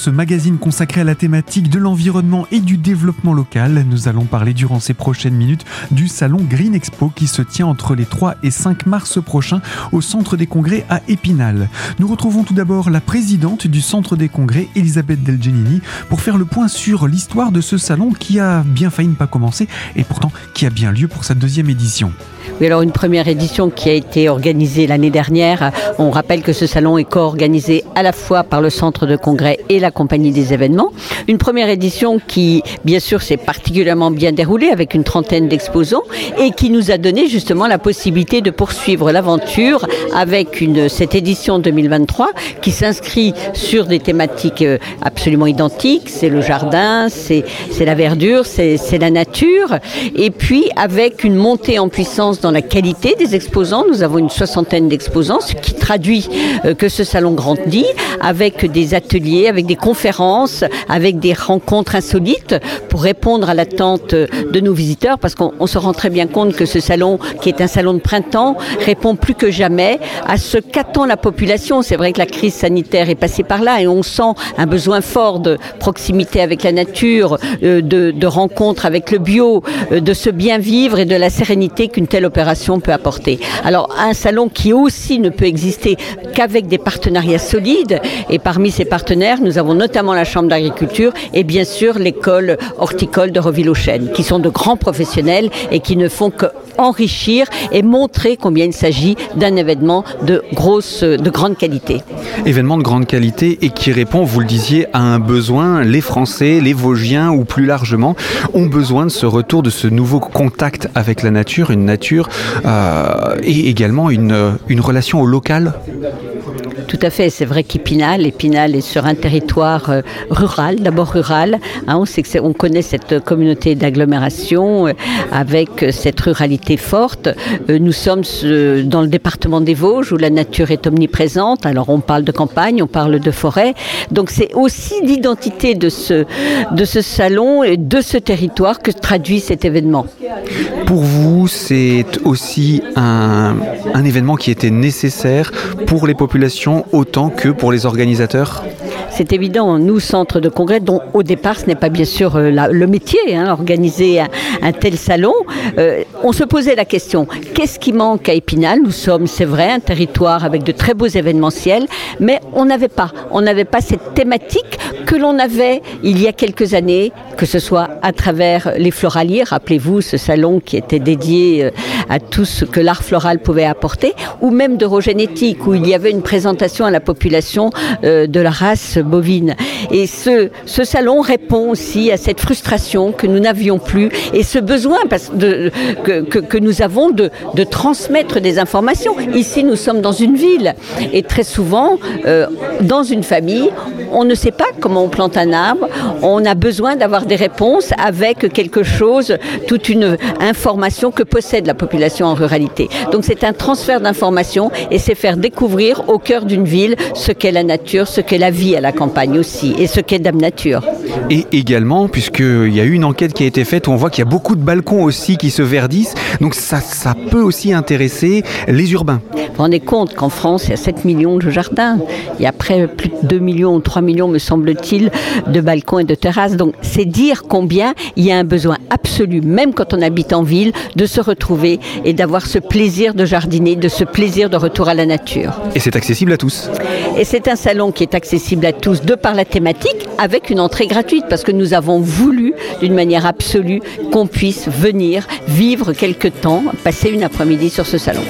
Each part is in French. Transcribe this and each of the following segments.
ce magazine consacré à la thématique de l'environnement et du développement local. Nous allons parler durant ces prochaines minutes du salon Green Expo qui se tient entre les 3 et 5 mars prochains au Centre des Congrès à Épinal. Nous retrouvons tout d'abord la présidente du Centre des Congrès, Elisabeth Delgenini, pour faire le point sur l'histoire de ce salon qui a bien failli ne pas commencer et pourtant qui a bien lieu pour sa deuxième édition. Oui, alors une première édition qui a été organisée l'année dernière. On rappelle que ce salon est co-organisé à la fois par le Centre de Congrès et la Compagnie des événements. Une première édition qui, bien sûr, s'est particulièrement bien déroulée avec une trentaine d'exposants et qui nous a donné justement la possibilité de poursuivre l'aventure avec cette édition 2023 qui s'inscrit sur des thématiques euh, absolument identiques. C'est le jardin, c'est la verdure, c'est la nature. Et puis avec une montée en puissance dans la qualité des exposants. Nous avons une soixantaine d'exposants, ce qui traduit euh, que ce salon grandit avec des ateliers, avec des conférences, avec des rencontres insolites pour répondre à l'attente de nos visiteurs parce qu'on se rend très bien compte que ce salon, qui est un salon de printemps, répond plus que jamais à ce qu'attend la population. C'est vrai que la crise sanitaire est passée par là et on sent un besoin fort de proximité avec la nature, euh, de, rencontres avec le bio, euh, de ce bien vivre et de la sérénité qu'une telle opération peut apporter. Alors un salon qui aussi ne peut exister qu'avec des partenariats solides et parmi ces partenaires, nous avons notamment la Chambre d'agriculture et bien sûr l'école horticole de Reville-aux-Chênes qui sont de grands professionnels et qui ne font que enrichir et montrer combien il s'agit d'un événement de grosse, de grande qualité. Événement de grande qualité et qui répond, vous le disiez, à un besoin. Les Français, les Vosgiens ou plus largement ont besoin de ce retour, de ce nouveau contact avec la nature, une nature euh, et également une, une relation au local tout à fait, c'est vrai qu'Épinal, Épinal est sur un territoire euh, rural, d'abord rural. Hein, on sait que on connaît cette communauté d'agglomération euh, avec cette ruralité forte. Euh, nous sommes dans le département des Vosges où la nature est omniprésente. Alors on parle de campagne, on parle de forêt. Donc c'est aussi l'identité de ce, de ce salon et de ce territoire que traduit cet événement. Pour vous, c'est aussi un événement qui était nécessaire pour les populations autant que pour les organisateurs c'est évident, nous, centre de congrès, dont au départ ce n'est pas bien sûr euh, le métier, hein, organiser un, tel salon, euh, on se posait la question, qu'est-ce qui manque à Épinal? Nous sommes, c'est vrai, un territoire avec de très beaux événementiels, mais on n'avait on n'avait pas cette thématique que l'on avait il y a quelques années, que ce soit à travers les floraliers, rappelez-vous ce salon qui était dédié euh, à tout ce que l'art floral pouvait apporter, ou même d'eurogénétique, où il y avait une présentation à la population de la race bovine. Et ce, salon répond aussi à cette frustration que nous n'avions plus et ce besoin que, nous avons de, de, transmettre des informations. Ici, nous sommes dans une ville et très souvent, euh, dans une famille, on ne sait pas comment on plante un arbre. On a besoin d'avoir des réponses avec quelque chose, toute une information que possède la population en ruralité. Donc c'est un transfert d'informations et c'est faire découvrir au cœur d'une ville ce qu'est la nature, ce qu'est la vie à la campagne aussi et ce qu'est Dame Nature. Et également, puisqu'il y a eu une enquête qui a été faite, on voit qu'il y a beaucoup de balcons aussi qui se verdissent, donc ça, ça peut aussi intéresser les urbains. Vous vous rendez compte qu'en France, il y a 7 millions de jardins, il y a près plus de 2 millions ou 3 millions, me semble-t-il, de balcons et de terrasses. Donc c'est dire combien il y a un besoin absolu, même quand on habite en ville, de se retrouver et d'avoir ce plaisir de jardiner, de ce plaisir de retour à la nature. Et c'est accessible à tous. Et c'est un salon qui est accessible à tous de par la thématique, avec une entrée gratuite, parce que nous avons voulu, d'une manière absolue, qu'on puisse venir vivre quelque temps, passer une après-midi sur ce salon.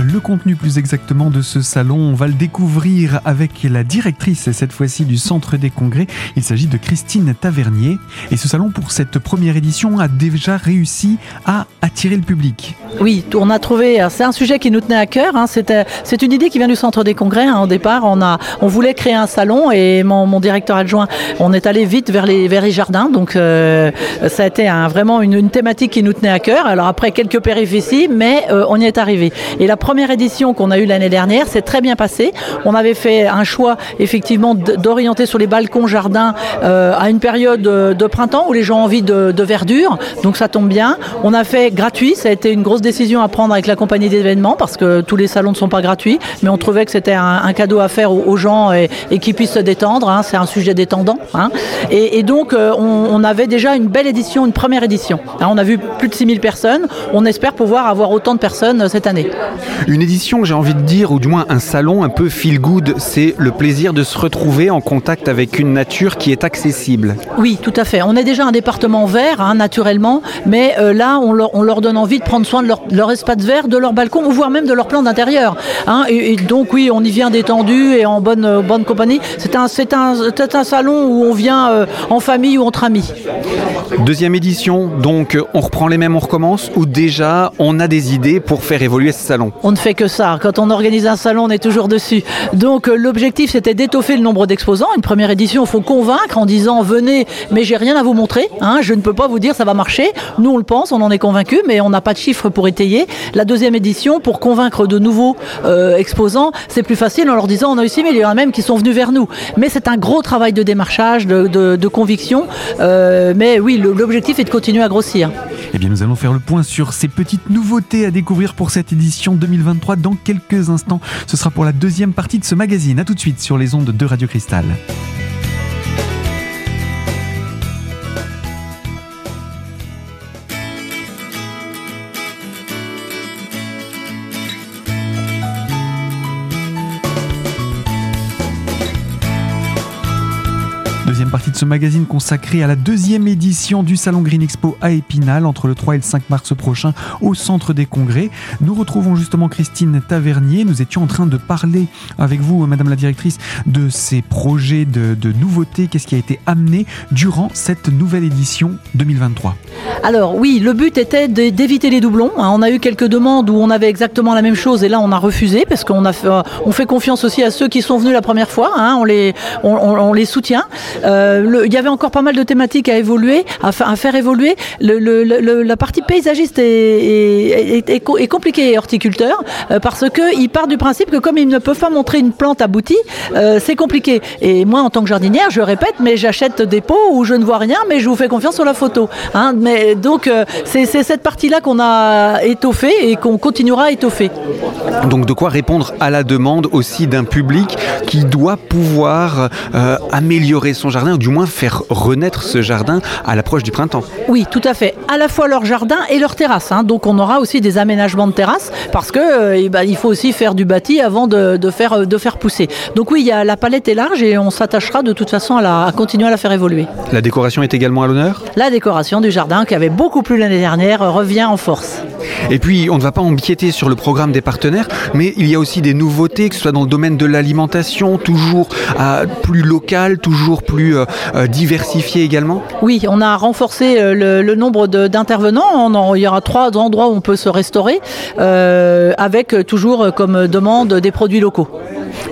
Le contenu plus exactement de ce salon, on va le découvrir avec la directrice cette fois-ci du Centre des Congrès. Il s'agit de Christine Tavernier. Et ce salon, pour cette première édition, a déjà réussi à attirer le public. Oui, on a trouvé, c'est un sujet qui nous tenait à cœur. Hein. c'est une idée qui vient du Centre des Congrès. Hein. Au départ, on, a, on voulait créer un salon et mon, directeur adjoint, on est allé vite vers les, jardins. Donc euh, ça a été vraiment une, thématique qui nous tenait à cœur. Alors après, quelques péripéties, mais euh, on y est arrivé. Et la première édition qu'on a eue l'année dernière, c'est très bien passé. On avait fait un choix effectivement d'orienter sur les balcons jardins euh, à une période de printemps où les gens ont envie de, verdure, donc ça tombe bien. On a fait gratuit, ça a été une grosse décision à prendre avec la compagnie d'événements parce que tous les salons ne sont pas gratuits, mais on trouvait que c'était un, cadeau à faire aux, gens et, qu'ils puissent se détendre. Hein. c'est un sujet détendant. Hein. Et, donc euh, on, avait déjà une belle édition, une première édition. Hein. on a vu plus de 6000 personnes. On espère pouvoir avoir autant de personnes euh, cette année. Une édition, j'ai envie de dire, ou du moins un salon un peu feel good, c'est le plaisir de se retrouver en contact avec une nature qui est accessible. Oui, tout à fait. On est déjà un département vert, hein, naturellement, mais euh, là, on leur, donne envie de prendre soin de leur, espace vert, de leur balcon, ou voire même de leur plan d'intérieur. Hein. et, donc, oui, on y vient détendu et en bonne, euh, bonne compagnie. C'est un, un, un, salon où on vient en famille ou entre amis. Deuxième édition, donc on reprend les mêmes, on recommence, ou déjà on a des idées pour faire évoluer ce salon? On ne fait que ça. Quand on organise un salon, on est toujours dessus. Donc euh, l'objectif c'était d'étoffer le nombre d'exposants. Une première édition, il faut convaincre en disant venez, mais j'ai rien à vous montrer. Hein. je ne peux pas vous dire ça va marcher. Nous on le pense, on en est convaincu, mais on n'a pas de chiffres pour étayer. La deuxième édition, pour convaincre de nouveaux euh, exposants, c'est plus facile en leur disant on a eu 6 000, il y en a même qui sont venus vers nous. Mais c'est un gros travail de démarchage, de, conviction. Euh, mais oui, l'objectif est de continuer à grossir. Eh bien, nous allons faire le point sur ces petites nouveautés à découvrir pour cette édition 2023 dans quelques instants. Ce sera pour la deuxième partie de ce magazine. A tout de suite sur les ondes de Radio Cristal. Ce magazine consacré à la deuxième édition du Salon Green Expo à Épinal entre le 3 et le 5 mars prochain au Centre des Congrès. Nous retrouvons justement Christine Tavernier. Nous étions en train de parler avec vous, Madame la Directrice, de ces projets de, nouveautés, qu'est-ce qui a été amené durant cette nouvelle édition 2023. Alors oui, le but était d'éviter les doublons. Hein. On a eu quelques demandes où on avait exactement la même chose et là on a refusé parce qu'on a fait, on fait confiance aussi à ceux qui sont venus la première fois. Hein. On, les, soutient. Euh, il y avait encore pas mal de thématiques à évoluer, à, faire évoluer. la partie paysagiste est, compliquée, horticulteur, euh, parce qu'ils part du principe que comme ils ne peuvent pas montrer une plante aboutie, euh, c'est compliqué. Et moi, en tant que jardinière, je répète, mais j'achète des pots où je ne vois rien, mais je vous fais confiance sur la photo. Hein. Donc, c'est cette partie-là qu'on a étoffée et qu'on continuera à étoffer. Donc, de quoi répondre à la demande aussi d'un public qui doit pouvoir améliorer son jardin, ou du moins faire renaître ce jardin à l'approche du printemps. Oui, tout à fait. À la fois leur jardin et leur terrasse. Hein. Donc on aura aussi des aménagements de terrasse parce que euh, eh ben, il faut aussi faire du bâti avant de, faire, euh, de faire pousser. Donc oui, y a, la palette est large et on s'attachera de toute façon à, la, à continuer à la faire évoluer. La décoration est également à l'honneur? La décoration du jardin qui avait beaucoup plu l'année dernière revient en force. Et puis on ne va pas empiéter sur le programme des partenaires, mais il y a aussi des nouveautés, que ce soit dans le domaine de l'alimentation, toujours euh, plus local, toujours plus euh, diversifié également Oui, on a renforcé euh, le, nombre d'intervenants. Il y aura trois endroits où on peut se restaurer, euh, avec toujours comme demande des produits locaux.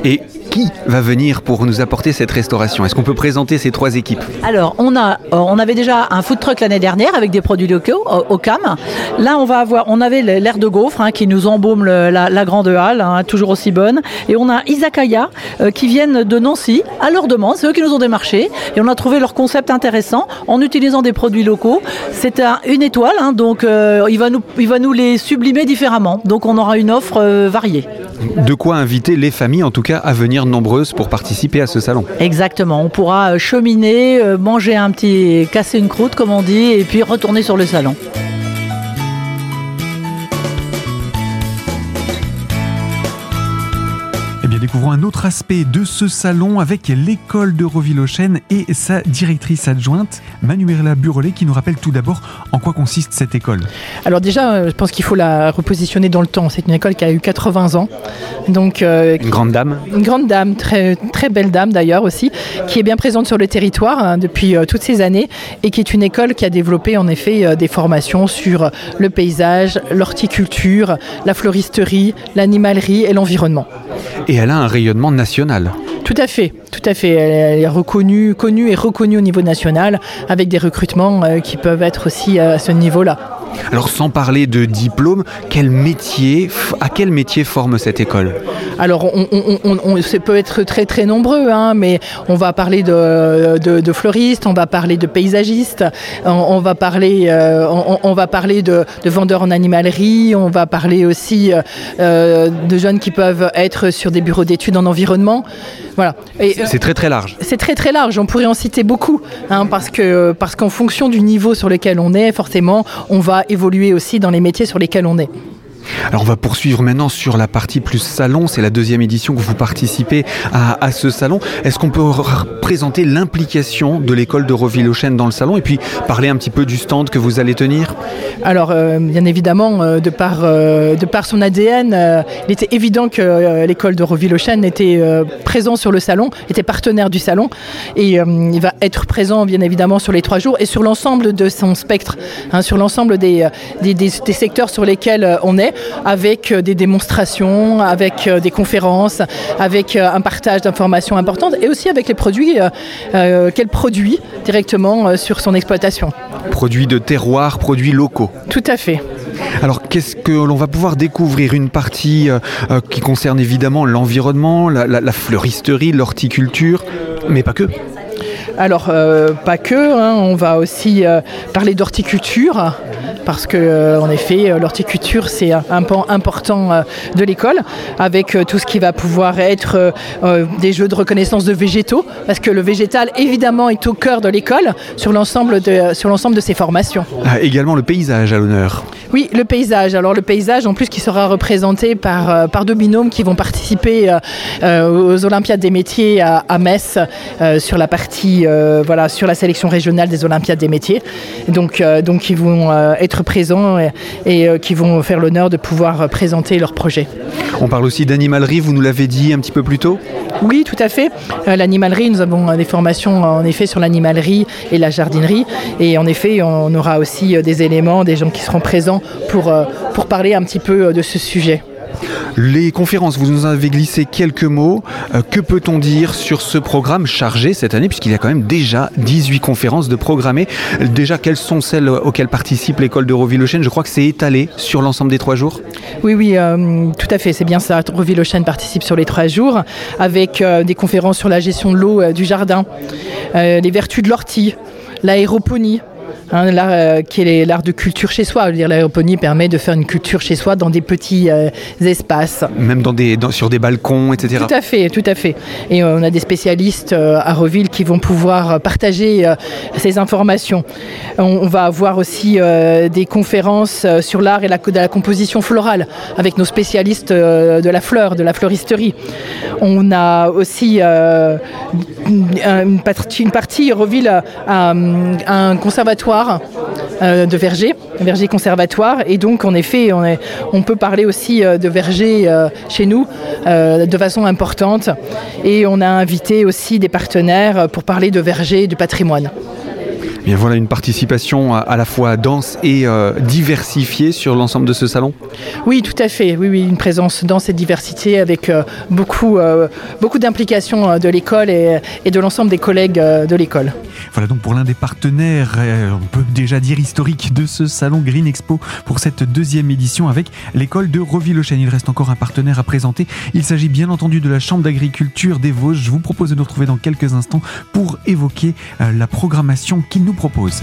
Et qui va venir pour nous apporter cette restauration? Est-ce qu'on peut présenter ces trois équipes? Alors, on, a, on avait déjà un food truck l'année dernière avec des produits locaux au, CAM. Là, on va avoir, on avait l'air de gaufre hein, qui nous embaume la, grande halle, hein, toujours aussi bonne. Et on a Izakaya euh, qui viennent de Nancy à leur demande. C'est eux qui nous ont démarché et on a trouvé leur concept intéressant en utilisant des produits locaux. C'est une étoile, hein, donc euh, il, va nous, les sublimer différemment. Donc on aura une offre euh, variée. De quoi inviter les familles, en tout cas, à venir nombreuses pour participer à ce salon. Exactement, on pourra euh, cheminer, euh, manger un petit, casser une croûte comme on dit, et puis retourner sur le salon. Découvrons un autre aspect de ce salon avec l'école de Roville-aux-Chênes et sa directrice adjointe, Manuela Burelet, qui nous rappelle tout d'abord en quoi consiste cette école. Alors déjà, euh, je pense qu'il faut la repositionner dans le temps. C'est une école qui a eu 80 ans. Donc, euh, une grande dame Une grande dame, très, très belle dame d'ailleurs aussi, qui est bien présente sur le territoire hein, depuis euh, toutes ces années et qui est une école qui a développé en effet des formations sur le paysage, l'horticulture, la floristerie, l'animalerie et l'environnement. Et elle a un rayonnement national. Tout à fait, tout à fait. Elle est reconnue, connue et reconnue au niveau national avec des recrutements euh, qui peuvent être aussi à ce niveau-là. Alors sans parler de diplôme, quel métier, à quel métier forme cette école? Alors on, on, ça peut être très très nombreux, hein, mais on va parler de, de, on va parler de paysagistes, on, va parler, euh, on, va parler de, de, vendeurs en animalerie, on va parler aussi euh, de jeunes qui peuvent être sur des bureaux d'études en environnement. Voilà. C'est très très large. C'est très très large. On pourrait en citer beaucoup, hein, parce que parce qu'en fonction du niveau sur lequel on est, forcément, on va évoluer aussi dans les métiers sur lesquels on est. Alors on va poursuivre maintenant sur la partie plus salon. C'est la deuxième édition que vous participez à, ce salon. Est-ce qu'on peut présenter l'implication de l'école de Roville-aux-Chênes dans le salon et puis parler un petit peu du stand que vous allez tenir? Alors euh, bien évidemment, euh, de, par, euh, de par son ADN, il était évident que l'école de Roville-aux-Chênes était présent sur le salon, était partenaire du salon et il va être présent bien évidemment sur les trois jours et sur l'ensemble de son spectre, hein, sur l'ensemble des secteurs sur lesquels on est avec euh, des démonstrations, avec euh, des conférences, avec euh, un partage d'informations importantes et aussi avec les produits qu'elle produit directement sur son exploitation. Produits de terroir, produits locaux. Tout à fait. Alors qu'est-ce que l'on va pouvoir découvrir? Une partie qui concerne évidemment l'environnement, la, fleuristerie, l'horticulture, mais pas que. Alors, pas que, hein. on va aussi parler d'horticulture, parce que euh, en effet euh, l'horticulture c'est un pan important euh, de l'école avec tout ce qui va pouvoir être des jeux de reconnaissance de végétaux parce que le végétal évidemment est au cœur de l'école sur l'ensemble de, sur l'ensemble de ses formations. Ah, également le paysage à l'honneur. Oui, le paysage. Alors le paysage en plus qui sera représenté par, par deux binômes qui vont participer aux Olympiades des métiers à, Metz sur la partie voilà sur la sélection régionale des Olympiades des métiers. Donc donc ils vont être présents et, euh, qui vont faire l'honneur de pouvoir présenter leur projet. On parle aussi d'animalerie, vous nous l'avez dit un petit peu plus tôt? Oui, tout à fait. Euh, l'animalerie, nous avons des formations en effet sur l'animalerie et la jardinerie. Et en effet, on aura aussi euh, des éléments, des gens qui seront présents pour, pour parler un petit peu de ce sujet. Les conférences, vous nous avez glissé quelques mots. Euh, que peut-on dire sur ce programme chargé cette année, puisqu'il y a quand même déjà 18 conférences de programmées? Déjà, quelles sont celles auxquelles participe l'école de Roville-le-Chêne Je crois que c'est étalé sur l'ensemble des trois jours. Oui, oui, euh, tout à fait, c'est bien ça. Roville-le-Chêne participe sur les trois jours, avec euh, des conférences sur la gestion de l'eau du jardin, les vertus de l'ortie, l'aéroponie, Hein, l'art, euh, qui est l'art de culture chez soi. l'aéroponie permet de faire une culture chez soi dans des petits euh, espaces. Même dans des, sur des balcons, etc. Tout à fait, tout à fait. Et euh, on a des spécialistes à Reville qui vont pouvoir partager ces informations. On, va avoir aussi des conférences sur l'art et la, de la composition florale avec nos spécialistes de la fleur, de la fleuristerie. On a aussi une, partie, une partie Reville un conservatoire euh, de verger, verger conservatoire. Et donc, en effet, on, est, on peut parler aussi euh, de verger euh, chez nous de façon importante. Et on a invité aussi des partenaires pour parler de verger du patrimoine voilà une participation à, la fois dense et euh, diversifiée sur l'ensemble de ce salon. Oui, tout à fait. Oui, oui, une présence dense et diversité avec euh, beaucoup, euh, beaucoup d'implication de l'école et, de l'ensemble des collègues de l'école. Voilà donc pour l'un des partenaires, on peut déjà dire historique de ce salon Green Expo pour cette deuxième édition avec l'école de Roville-le-Chêne. Il reste encore un partenaire à présenter. Il s'agit bien entendu de la Chambre d'agriculture des Vosges. Je vous propose de nous retrouver dans quelques instants pour évoquer la programmation qui nous propose.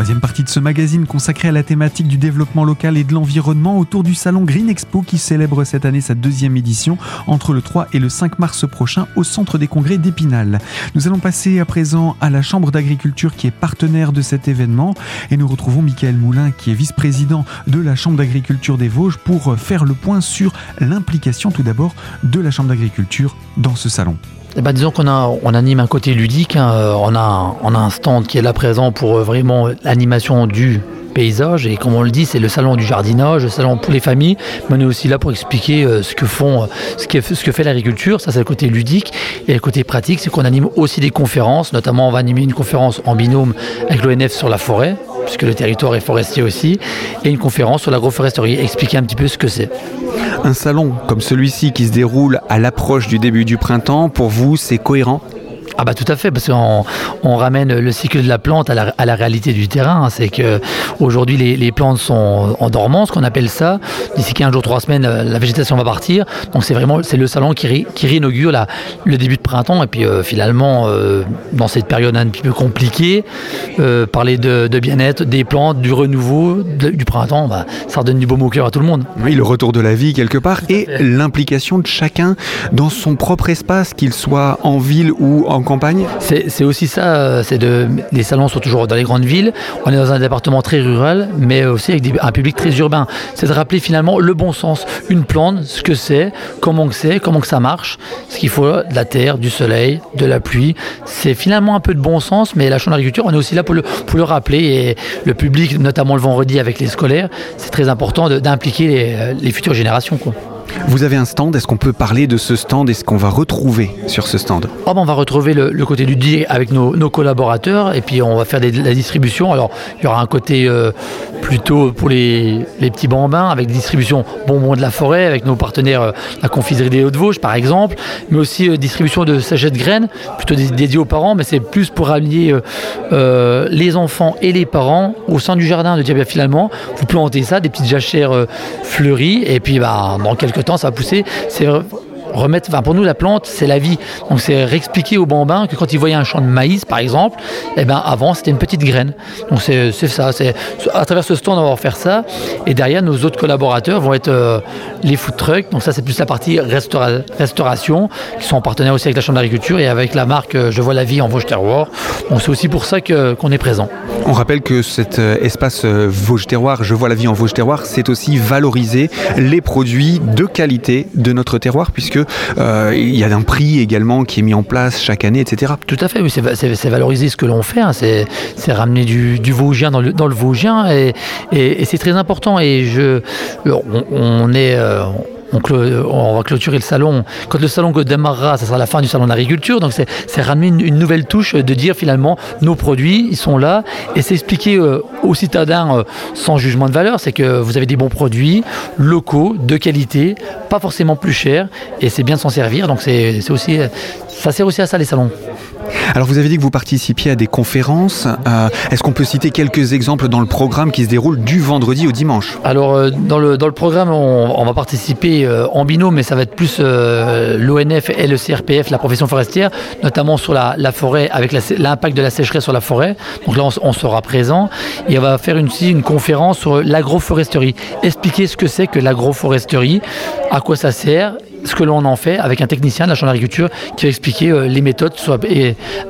Troisième partie de ce magazine consacré à la thématique du développement local et de l'environnement autour du salon Green Expo qui célèbre cette année sa deuxième édition entre le 3 et le 5 mars prochain au centre des congrès d'Épinal. Nous allons passer à présent à la Chambre d'agriculture qui est partenaire de cet événement et nous retrouvons Michael Moulin qui est vice-président de la Chambre d'agriculture des Vosges pour faire le point sur l'implication tout d'abord de la Chambre d'agriculture dans ce salon. Eh ben, disons qu'on on anime un côté ludique, hein. euh, on, a, on a un stand qui est là présent pour euh, vraiment l'animation du paysage. Et comme on le dit c'est le salon du jardinage, le salon pour les familles. Mais on est aussi là pour expliquer euh, ce que font ce que fait l'agriculture, ça c'est le côté ludique. Et le côté pratique c'est qu'on anime aussi des conférences, notamment on va animer une conférence en binôme avec l'ONF sur la forêt puisque le territoire est forestier aussi, et une conférence sur l'agroforesterie, expliquer un petit peu ce que c'est. Un salon comme celui-ci qui se déroule à l'approche du début du printemps, pour vous, c'est cohérent? Ah bah tout à fait, parce qu'on on ramène le cycle de la plante à la, à la réalité du terrain. C'est que aujourd'hui les, les, plantes sont en dormance, qu'on appelle ça. D'ici 15 jours, 3 semaines, la végétation va partir. Donc c'est vraiment c'est le salon qui, ré, qui réinaugure la, le début de printemps. Et puis euh, finalement, euh, dans cette période un petit peu compliquée, euh, parler de, de bien-être, des plantes, du renouveau, de, du printemps, bah, ça redonne du beau au cœur à tout le monde. Oui, le retour de la vie quelque part et l'implication de chacun dans son propre espace, qu'il soit en ville ou en C'est aussi ça, de, les salons sont toujours dans les grandes villes, on est dans un département très rural, mais aussi avec un public très urbain. C'est de rappeler finalement le bon sens, une plante, ce que c'est, comment que c'est, comment que ça marche, ce qu'il faut, de la terre, du soleil, de la pluie. C'est finalement un peu de bon sens, mais la chambre d'agriculture, on est aussi là pour le, rappeler, et le public, notamment le vendredi avec les scolaires, c'est très important d'impliquer les, les futures générations. Vous avez un stand, est-ce qu'on peut parler de ce stand et ce qu'on va retrouver sur ce stand? Oh ben On va retrouver le, côté ludique avec nos, collaborateurs et puis on va faire la distribution. Alors il y aura un côté euh, plutôt pour les, les, petits bambins avec des distributions bonbons de la forêt avec nos partenaires euh, la confiserie des Hauts-de-Vosges par exemple, mais aussi euh, distribution de sachets de graines, plutôt dédiés aux parents, mais c'est plus pour allier euh, les enfants et les parents au sein du jardin de dire bien finalement vous plantez ça, des petites jachères fleuries et puis bah, dans quelques temps ça va pousser. C'est remettre, enfin pour nous la plante c'est la vie. Donc c'est réexpliquer aux bambins que quand ils voyaient un champ de maïs par exemple, eh ben avant c'était une petite graine. Donc c'est ça, c'est à travers ce stand on va faire ça. Et derrière nos autres collaborateurs vont être euh, les food trucks. Donc ça c'est plus la partie restaura restauration qui sont en partenaire aussi avec la chambre d'agriculture et avec la marque euh, Je vois la vie en Vosges Terroir. Donc c'est aussi pour ça qu'on est présent. On rappelle que cet euh, espace euh, Vosges Terroir, Je vois la vie en Vosges Terroir, c'est aussi valoriser les produits de qualité de notre terroir puisque euh, il y a un prix également qui est mis en place chaque année, etc. Tout à fait, oui, c'est valoriser ce que l'on fait, hein, c'est ramener du, Vosgien dans le, Vosgien et, c'est très important. On, est. on, va clôturer le salon. Quand le salon démarrera, ça sera la fin du salon d'agriculture. Donc c'est ramener une, nouvelle touche de dire finalement nos produits, ils sont là. Et c'est expliquer euh, aux citadins euh, sans jugement de valeur, c'est que vous avez des bons produits locaux, de qualité, pas forcément plus chers. Et c'est bien de s'en servir. Donc ça sert aussi à ça les salons. Alors vous avez dit que vous participiez à des conférences. Euh, Est-ce qu'on peut citer quelques exemples dans le programme qui se déroule du vendredi au dimanche? Alors euh, dans, le, dans le programme, on, on va participer euh, en binôme, mais ça va être plus euh, l'ONF et le CRPF, la profession forestière, notamment sur la, la forêt, avec l'impact de la sécheresse sur la forêt. Donc là, on, on, sera présent. Et on va faire une, aussi une conférence sur l'agroforesterie. Expliquer ce que c'est que l'agroforesterie, à quoi ça sert ce que l'on en fait avec un technicien de la Chambre d'agriculture qui va expliquer euh, les méthodes qui sont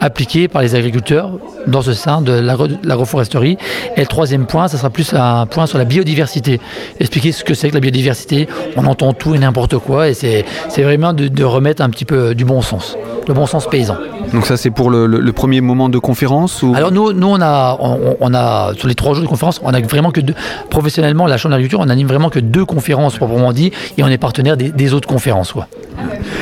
appliquées par les agriculteurs dans ce sein de l'agroforesterie. Et le troisième point, ça sera plus un point sur la biodiversité. Expliquer ce que c'est que la biodiversité. On entend tout et n'importe quoi et c'est vraiment de, de, remettre un petit peu du bon sens, le bon sens paysan. Donc ça c'est pour le, le, le, premier moment de conférence ou... Alors nous, nous on, a, on, on, a, sur les trois jours de conférence, on a vraiment que deux, professionnellement, la Chambre d'agriculture, on anime vraiment que deux conférences proprement dit et on est partenaire des, des autres conférences.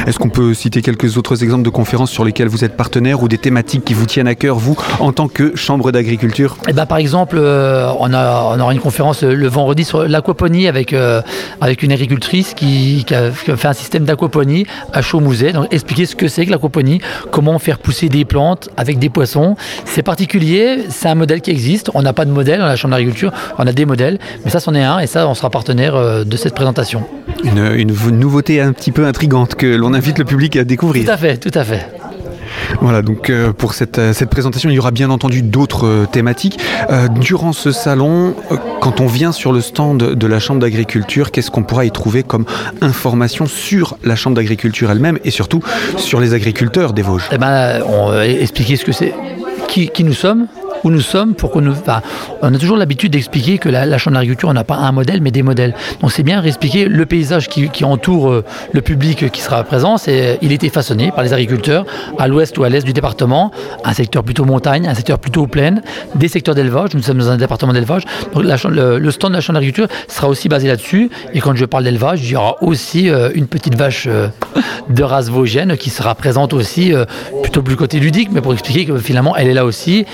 Est-ce qu'on peut citer quelques autres exemples de conférences sur lesquelles vous êtes partenaire ou des thématiques qui vous tiennent à cœur, vous, en tant que chambre d'agriculture? Eh ben, Par exemple, euh, on, a, on aura une conférence le vendredi sur l'aquaponie avec, euh, avec une agricultrice qui, qui, a, fait un système d'aquaponie à Chaumouset. Donc, expliquer ce que c'est que l'aquaponie, comment faire pousser des plantes avec des poissons. C'est particulier, c'est un modèle qui existe. On n'a pas de modèle dans la chambre d'agriculture, on a des modèles, mais ça, c'en est un et ça, on sera partenaire euh, de cette présentation. Une, une nouveauté un petit peu intrigante que l'on invite le public à découvrir. Tout à fait, tout à fait. Voilà, donc euh, pour cette, euh, cette, présentation, il y aura bien entendu d'autres euh, thématiques. Euh, durant ce salon, quand on vient sur le stand de la Chambre d'agriculture, qu'est-ce qu'on pourra y trouver comme information sur la Chambre d'agriculture elle-même et surtout sur les agriculteurs des Vosges? Eh ben, on va expliquer ce que c'est, qui, qui nous sommes, où nous sommes pour que nous on a toujours l'habitude d'expliquer que la, la chambre d'agriculture on n'a pas un modèle mais des modèles. Donc c'est bien réexpliquer le paysage qui, entoure euh, le public qui sera présent. C'est il était façonné par les agriculteurs à l'ouest ou à l'est du département. Un secteur plutôt montagne un secteur plutôt plaine des secteurs d'élevage. Nous sommes dans un département d'élevage. Donc le, stand de la chambre d'agriculture sera aussi basé là-dessus. Et quand je parle d'élevage il y aura aussi euh, une petite vache euh, de race vosgienne qui sera présente aussi plutôt plus côté ludique mais pour expliquer que finalement elle est là aussi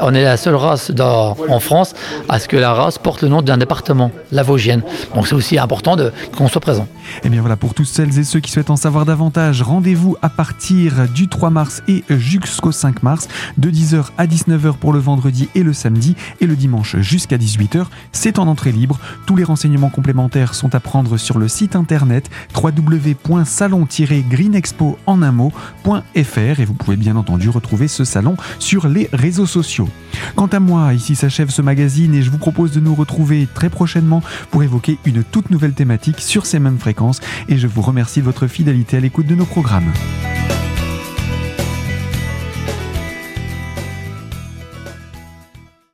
on est la seule race en France à ce que la race porte le nom d'un département, la Vosgienne. Donc c'est aussi important qu'on soit présent. Et eh bien voilà, pour tous celles et ceux qui souhaitent en savoir davantage, rendez-vous à partir du 3 mars et jusqu'au 5 mars, de 10h à 19h pour le vendredi et le samedi, et le dimanche jusqu'à 18h. C'est en entrée libre. Tous les renseignements complémentaires sont à prendre sur le site internet www.salon-greenexpo en un mot.fr et vous pouvez bien entendu retrouver ce salon sur les réseaux Quant à moi, ici s'achève ce magazine et je vous propose de nous retrouver très prochainement pour évoquer une toute nouvelle thématique sur ces mêmes fréquences et je vous remercie de votre fidélité à l'écoute de nos programmes.